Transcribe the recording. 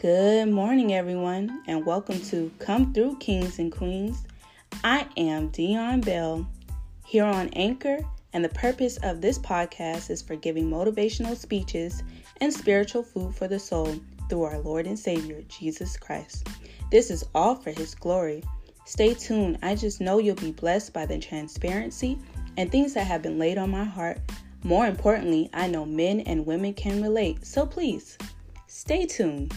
Good morning, everyone, and welcome to Come Through Kings and Queens. I am Dion Bell here on Anchor, and the purpose of this podcast is for giving motivational speeches and spiritual food for the soul through our Lord and Savior, Jesus Christ. This is all for His glory. Stay tuned. I just know you'll be blessed by the transparency and things that have been laid on my heart. More importantly, I know men and women can relate. So please, stay tuned.